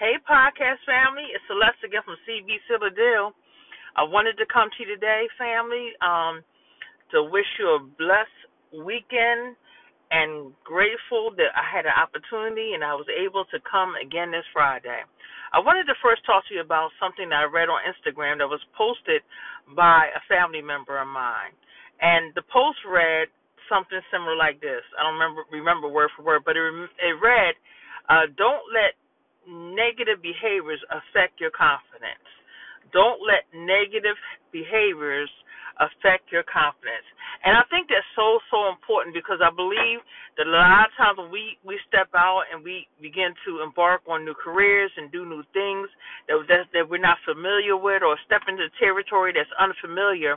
Hey, podcast family, it's Celeste again from CB Seal the Deal. I wanted to come to you today, family, um, to wish you a blessed weekend and grateful that I had an opportunity and I was able to come again this Friday. I wanted to first talk to you about something that I read on Instagram that was posted by a family member of mine. And the post read something similar like this. I don't remember remember word for word, but it, it read, uh, "Don't let negative behaviors affect your confidence. Don't let negative behaviors affect your confidence. And I think that's so so important because I believe that a lot of times when we we step out and we begin to embark on new careers and do new things that that, that we're not familiar with or step into territory that's unfamiliar,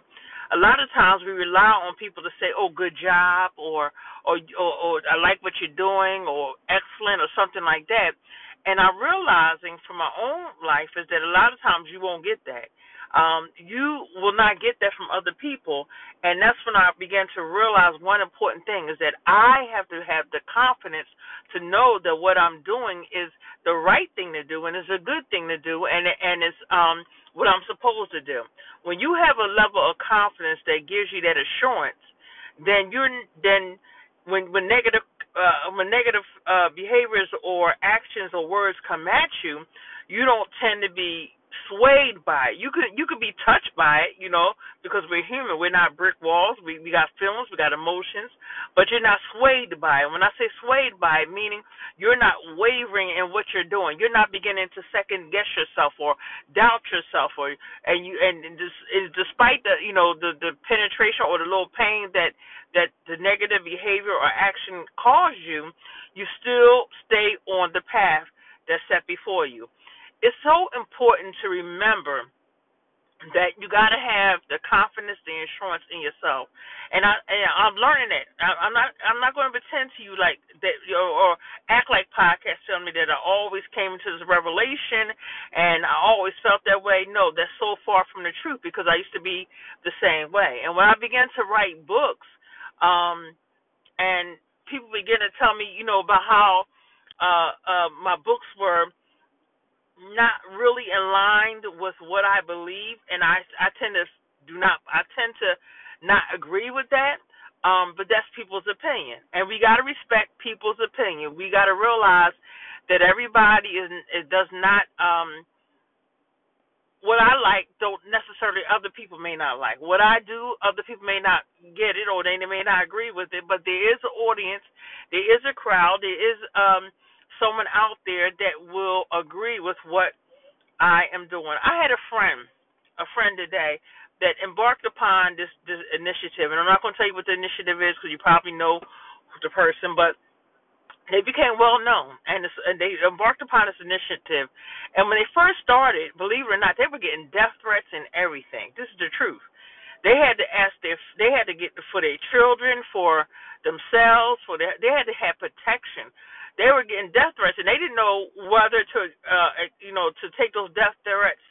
a lot of times we rely on people to say, "Oh, good job," or or or, or I like what you're doing, or excellent, or something like that. And I'm realizing from my own life is that a lot of times you won't get that. Um, you will not get that from other people. And that's when I began to realize one important thing is that I have to have the confidence to know that what I'm doing is the right thing to do and is a good thing to do and and it's um what I'm supposed to do. When you have a level of confidence that gives you that assurance, then you're then when when negative uh, when negative uh, behaviors or actions or words come at you, you don't tend to be swayed by it. You could you could be touched by it, you know, because we're human. We're not brick walls. We we got feelings, we got emotions, but you're not swayed by it. When I say swayed by it, meaning you're not wavering in what you're doing. You're not beginning to second guess yourself or doubt yourself, or and you and, this is despite the you know the the penetration or the little pain that that the negative behavior or action caused you, you still stay on the path that's set before you it's so important to remember that you got to have the confidence, the insurance in yourself, and I and I'm learning it. I, I'm not I'm not going to pretend to you like that or, or act like podcasts tell me that I always came into this revelation and I always felt that way. No, that's so far from the truth because I used to be the same way. And when I began to write books, um, and people began to tell me, you know, about how uh, uh, my books were not really aligned with what I believe, and I I tend to do not I tend to not agree with that. Um, but that's people's opinion, and we got to respect people's opinion. We got to realize that everybody is it does not um what I like don't necessarily other people may not like. What I do, other people may not get it or they may not agree with it, but there is an audience, there is a crowd, there is um someone out there that will agree with what I am doing. I had a friend, a friend today that embarked upon this, this initiative, and I'm not going to tell you what the initiative is because you probably know the person, but they became well known and, and they embarked upon this initiative. And when they first started, believe it or not, they were getting death threats and everything. This is the truth. They had to ask their, they had to get for their children, for themselves, for their, they had to have protection they were getting death threats, and they didn't know whether to, uh, you know, to take those death threats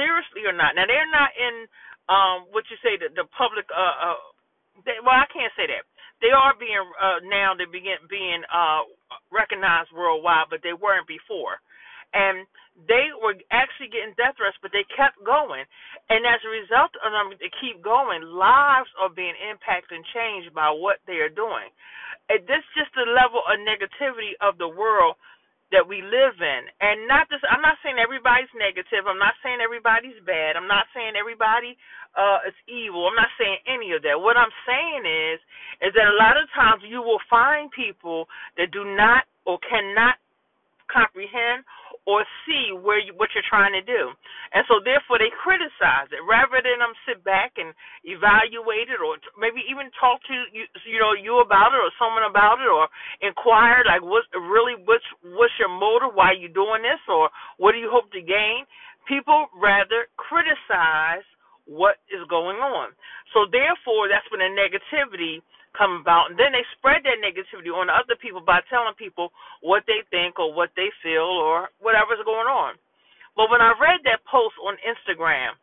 seriously or not. Now they're not in um, what you say the, the public. Uh, uh, they, well, I can't say that. They are being uh, now. They begin being uh, recognized worldwide, but they weren't before. And they were actually getting death threats, but they kept going. And as a result of them to keep going, lives are being impacted and changed by what they are doing. And this is just the level of negativity of the world that we live in. And not just I'm not saying everybody's negative. I'm not saying everybody's bad. I'm not saying everybody uh is evil. I'm not saying any of that. What I'm saying is is that a lot of times you will find people that do not or cannot comprehend or see where you, what you're trying to do. And so therefore they criticize it rather than them sit back and evaluate it or maybe even talk to you you know you about it or someone about it or inquire like what really what's what's your motive why are you doing this or what do you hope to gain? People rather criticize what is going on. So therefore that's when the negativity come about, and then they spread that negativity on other people by telling people what they think or what they feel or whatever's going on. But when I read that post on Instagram,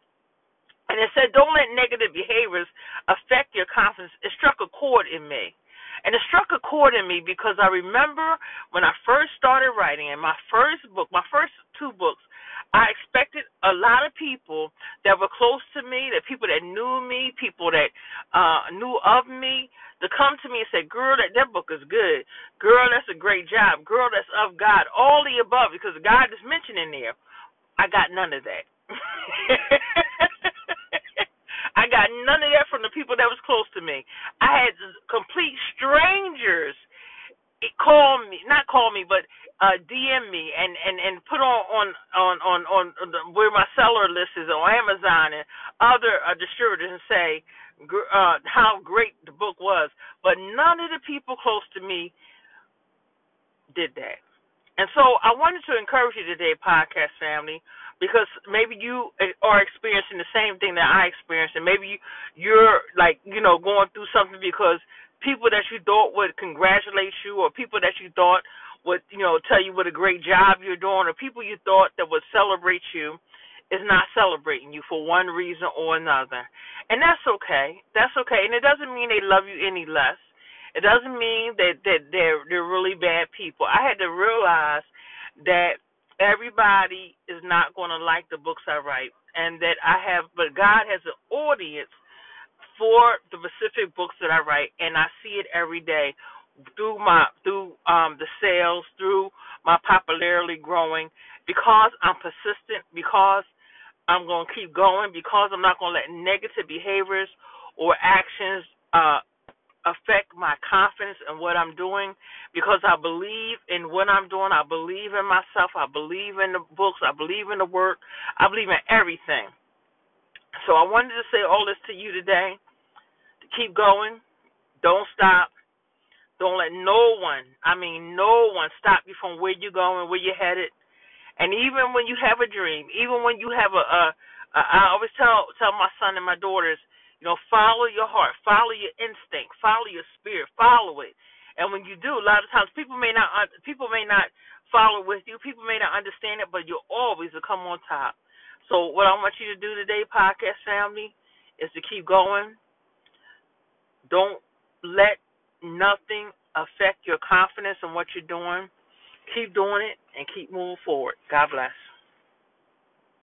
and it said, "Don't let negative behaviors affect your confidence," it struck a chord in me. And it struck a chord in me because I remember when I first started writing, and my first book, my first two books. I expected a lot of people that were close to me, that people that knew me, people that uh knew of me, to come to me and say, "Girl, that that book is good. Girl, that's a great job. Girl, that's of God. All the above, because God is mentioned in there." I got none of that. I got none of that from the people that was close to me. I had complete strangers call me, not call me, but uh DM me and and and put on on on on, on the, where my seller list is on Amazon and other uh, distributors and say uh how great the book was, but none of the people close to me did that. And so I wanted to encourage you today, podcast family, because maybe you are experiencing the same thing that I experienced, and maybe you, you're like you know going through something because people that you thought would congratulate you, or people that you thought would you know tell you what a great job you're doing, or people you thought that would celebrate you is not celebrating you for one reason or another, and that's okay. That's okay, and it doesn't mean they love you any less. It doesn't mean that that they're they're really bad people. I had to realize that everybody is not going to like the books I write, and that I have, but God has an audience for the specific books that I write, and I see it every day through my through um the sales, through my popularity growing, because I'm persistent, because I'm going to keep going, because I'm not going to let negative behaviors or actions uh affect my confidence in what I'm doing because I believe in what I'm doing. I believe in myself. I believe in the books. I believe in the work. I believe in everything. So I wanted to say all this to you today. To keep going. Don't stop. Don't let no one, I mean no one, stop you from where you're going, where you're headed. And even when you have a dream, even when you have a, a, a I always tell tell my son and my daughters, you know, follow your heart, follow your instinct, follow your spirit, follow it. And when you do, a lot of times people may not people may not follow with you, people may not understand it, but you'll always come on top. So what I want you to do today, podcast family, is to keep going. Don't let nothing affect your confidence in what you're doing. Keep doing it and keep moving forward. God bless.